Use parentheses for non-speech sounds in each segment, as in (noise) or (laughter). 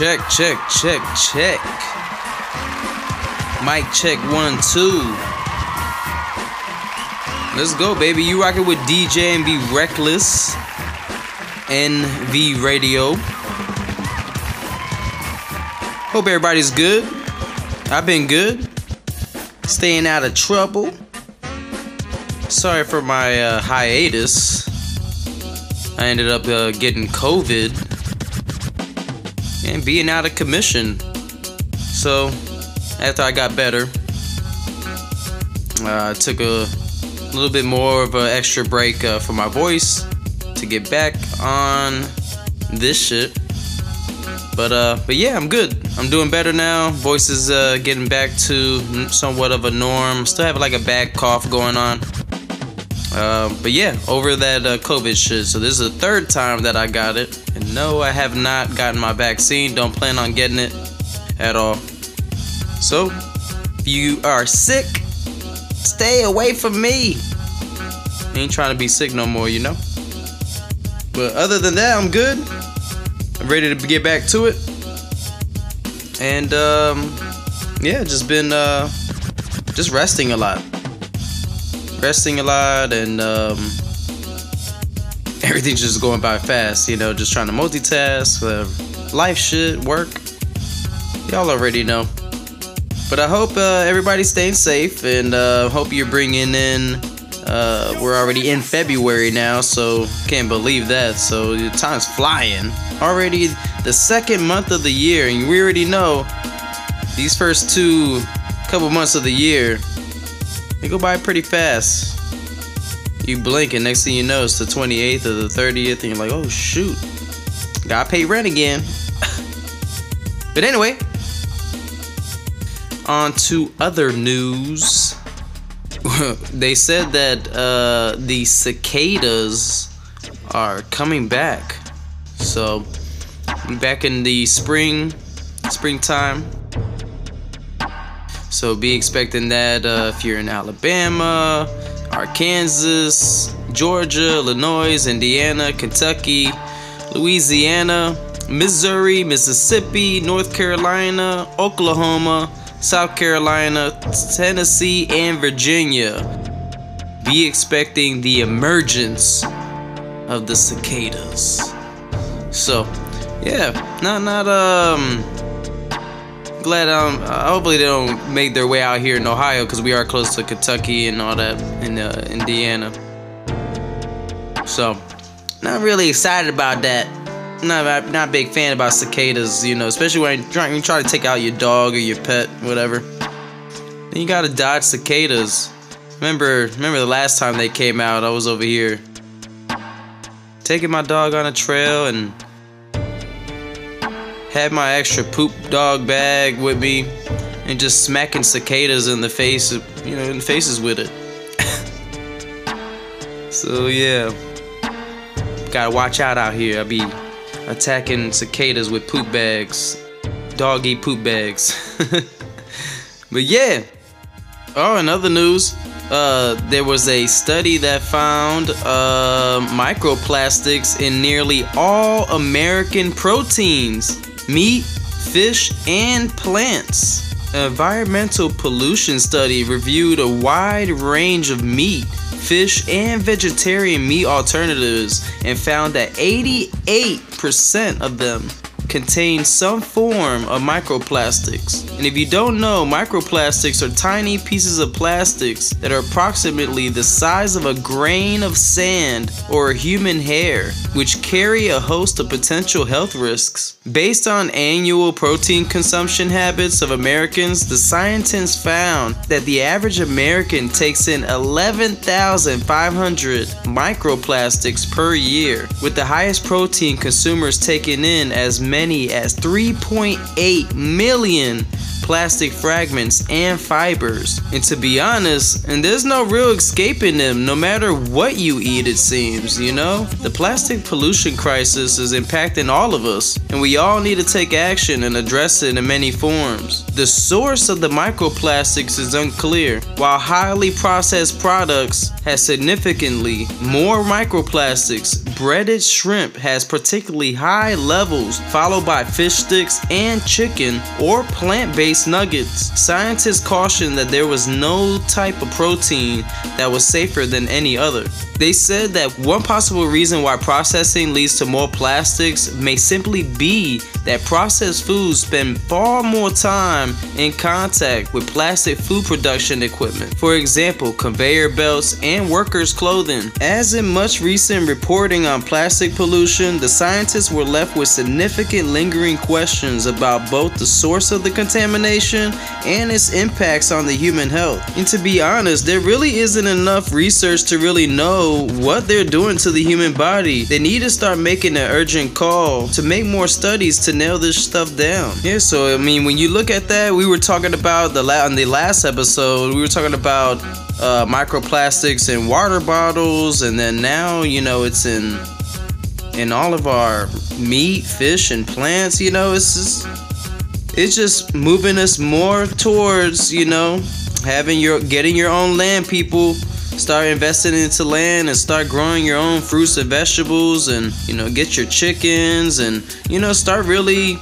Check, check, check, check. Mic check one, two. Let's go, baby. You rocking with DJ and be reckless. NV Radio. Hope everybody's good. I've been good. Staying out of trouble. Sorry for my uh, hiatus. I ended up uh, getting COVID and being out of commission. So, after I got better, uh, I took a little bit more of an extra break uh, for my voice to get back on this shit. But uh, but yeah, I'm good. I'm doing better now. Voice is uh, getting back to somewhat of a norm. Still have like a bad cough going on. Uh, but yeah, over that uh, COVID shit. So this is the third time that I got it. And no, I have not gotten my vaccine. Don't plan on getting it at all. So, if you are sick, stay away from me. Ain't trying to be sick no more, you know? But other than that, I'm good. I'm ready to get back to it. And um, yeah, just been uh, just resting a lot. Resting a lot and um, (laughs) everything's just going by fast, you know, just trying to multitask, uh, life shit, work. Y'all already know. But I hope uh, everybody's staying safe and uh, hope you're bringing in. Uh, we're already in February now, so can't believe that. So the time's flying. Already the second month of the year, and we already know these first two couple months of the year they go by pretty fast. You blink, and next thing you know, it's the 28th or the 30th, and you're like, oh shoot, gotta pay rent again. (laughs) but anyway, on to other news. (laughs) they said that uh, the cicadas are coming back. So, back in the spring, springtime. So be expecting that uh, if you're in Alabama, Arkansas, Georgia, Illinois, Indiana, Kentucky, Louisiana, Missouri, Mississippi, North Carolina, Oklahoma, South Carolina, Tennessee, and Virginia. Be expecting the emergence of the cicadas. So, yeah, not not um glad um hopefully they don't make their way out here in Ohio because we are close to Kentucky and all that in uh, Indiana. So, not really excited about that. Not not big fan about cicadas, you know, especially when you try, you try to take out your dog or your pet, whatever. Then you gotta dodge cicadas. Remember, remember the last time they came out? I was over here taking my dog on a trail and had my extra poop dog bag with me and just smacking cicadas in the face, you know, in faces with it. (laughs) so yeah, gotta watch out out here. I be attacking cicadas with poop bags, doggy poop bags. (laughs) but yeah. Oh, in other news, uh, there was a study that found uh, microplastics in nearly all American proteins meat, fish, and plants. An environmental pollution study reviewed a wide range of meat, fish, and vegetarian meat alternatives and found that 88% of them contain some form of microplastics. And if you don't know, microplastics are tiny pieces of plastics that are approximately the size of a grain of sand or a human hair, which carry a host of potential health risks. Based on annual protein consumption habits of Americans, the scientists found that the average American takes in 11,500 microplastics per year, with the highest protein consumers taking in as many as 3.8 million plastic fragments and fibers. And to be honest, and there's no real escaping them no matter what you eat, it seems, you know? The plastic pollution crisis is impacting all of us, and we all need to take action and address it in many forms. The source of the microplastics is unclear, while highly processed products has significantly more microplastics. Breaded shrimp has particularly high levels, followed by fish sticks and chicken or plant based nuggets. Scientists cautioned that there was no type of protein that was safer than any other. They said that one possible reason why processing leads to more plastics may simply be that processed foods spend far more time in contact with plastic food production equipment. For example, conveyor belts and workers' clothing. As in much recent reporting on plastic pollution, the scientists were left with significant lingering questions about both the source of the contamination and its impacts on the human health. And to be honest, there really isn't enough research to really know what they're doing to the human body. They need to start making an urgent call to make more studies to nail this stuff down. Yeah, so I mean, when you look at that, we were talking about the la- on the last episode, we were talking about uh, microplastics in water bottles, and then now you know it's in in all of our meat, fish, and plants. You know, it's just it's just moving us more towards you know having your getting your own land, people. Start investing into land and start growing your own fruits and vegetables, and you know get your chickens, and you know start really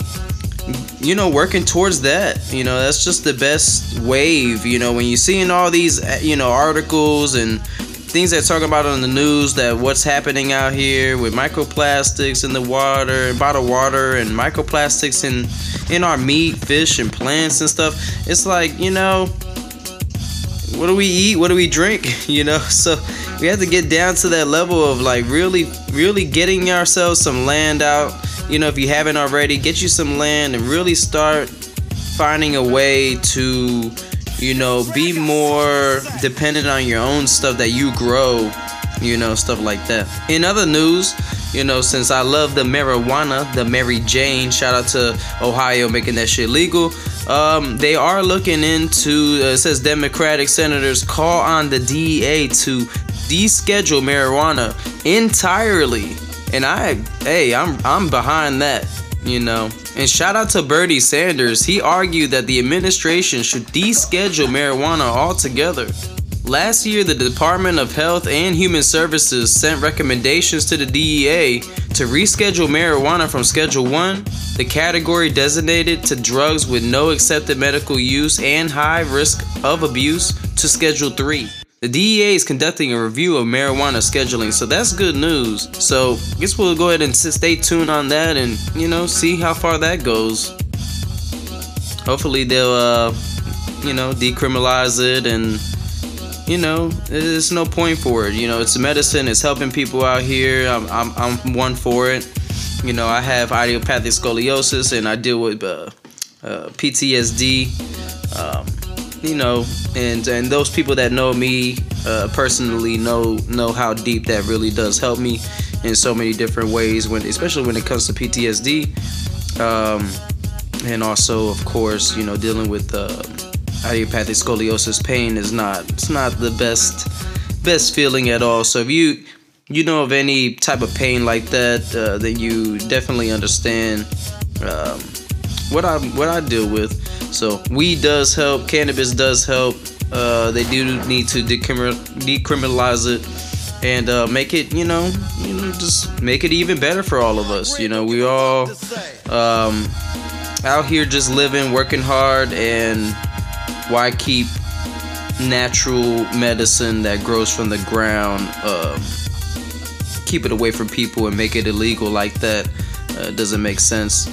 you know working towards that you know that's just the best wave you know when you're seeing all these you know articles and things that talk about on the news that what's happening out here with microplastics in the water and bottled water and microplastics in in our meat fish and plants and stuff. It's like you know what do we eat? What do we drink? (laughs) You know (laughs) so we have to get down to that level of like really really getting ourselves some land out. You know if you haven't already get you some land and really start finding a way to you know be more dependent on your own stuff that you grow you know stuff like that. In other news you know since i love the marijuana the mary jane shout out to ohio making that shit legal um, they are looking into uh, it says democratic senators call on the dea to deschedule marijuana entirely. And i hey i'm i'm behind that you know. And shout out to bernie sanders. He argued that the administration should deschedule marijuana altogether. Last year, the Department of Health and Human Services sent recommendations to the DEA to reschedule marijuana from Schedule 1, the category designated to drugs with no accepted medical use and high risk of abuse, to Schedule 3. The DEA is conducting a review of marijuana scheduling, so that's good news. So, I guess we'll go ahead and stay tuned on that and, you know, see how far that goes. Hopefully, they'll, uh, you know, decriminalize it and you know, there's no point for it. You know, it's medicine. It's helping people out here. I'm, I'm, I'm one for it. You know, I have idiopathic scoliosis and I deal with uh, uh, PTSD. Um, you know, and and those people that know me uh, personally know know how deep that really does help me in so many different ways. When especially when it comes to PTSD, um, and also of course, you know, dealing with uh, idiopathic scoliosis pain is not it's not the best best feeling at all so if you you know of any type of pain like that uh, then you definitely understand um, what i what i deal with so weed does help cannabis does help. Uh, they do need to decriminalize it and uh, make it you know you know just make it even better for all of us you know. We all um, out here just living working hard and why keep natural medicine that grows from the ground um, keep it away from people and make it illegal like that uh, doesn't make sense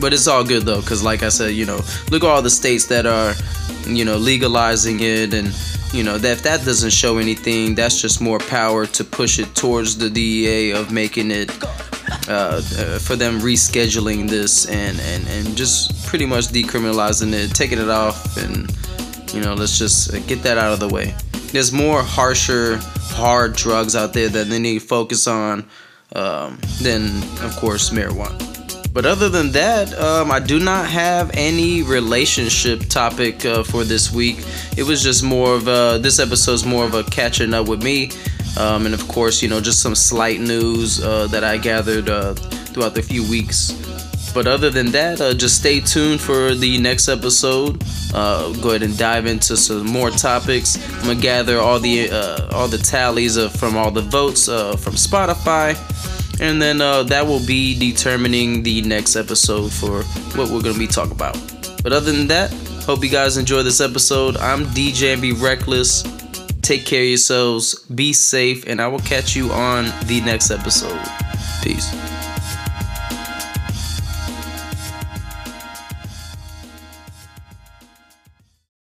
but it's all good though because like i said you know look at all the states that are you know legalizing it and you know that if that doesn't show anything that's just more power to push it towards the dea of making it uh, uh, for them rescheduling this and, and, and just pretty much decriminalizing it, taking it off, and you know, let's just get that out of the way. There's more harsher, hard drugs out there that they need to focus on um, than, of course, marijuana. But other than that, um, I do not have any relationship topic uh, for this week. It was just more of a, this episode's more of a catching up with me. Um, and of course, you know, just some slight news uh, that I gathered uh, throughout the few weeks. But other than that, uh, just stay tuned for the next episode. Uh, go ahead and dive into some more topics. I'm gonna gather all the uh, all the tallies from all the votes from Spotify and then uh, that will be determining the next episode for what we're gonna be talking about. But other than that, hope you guys enjoy this episode. I'm DJ NV Reckless. Take care of yourselves, be safe, and I will catch you on the next episode. Peace.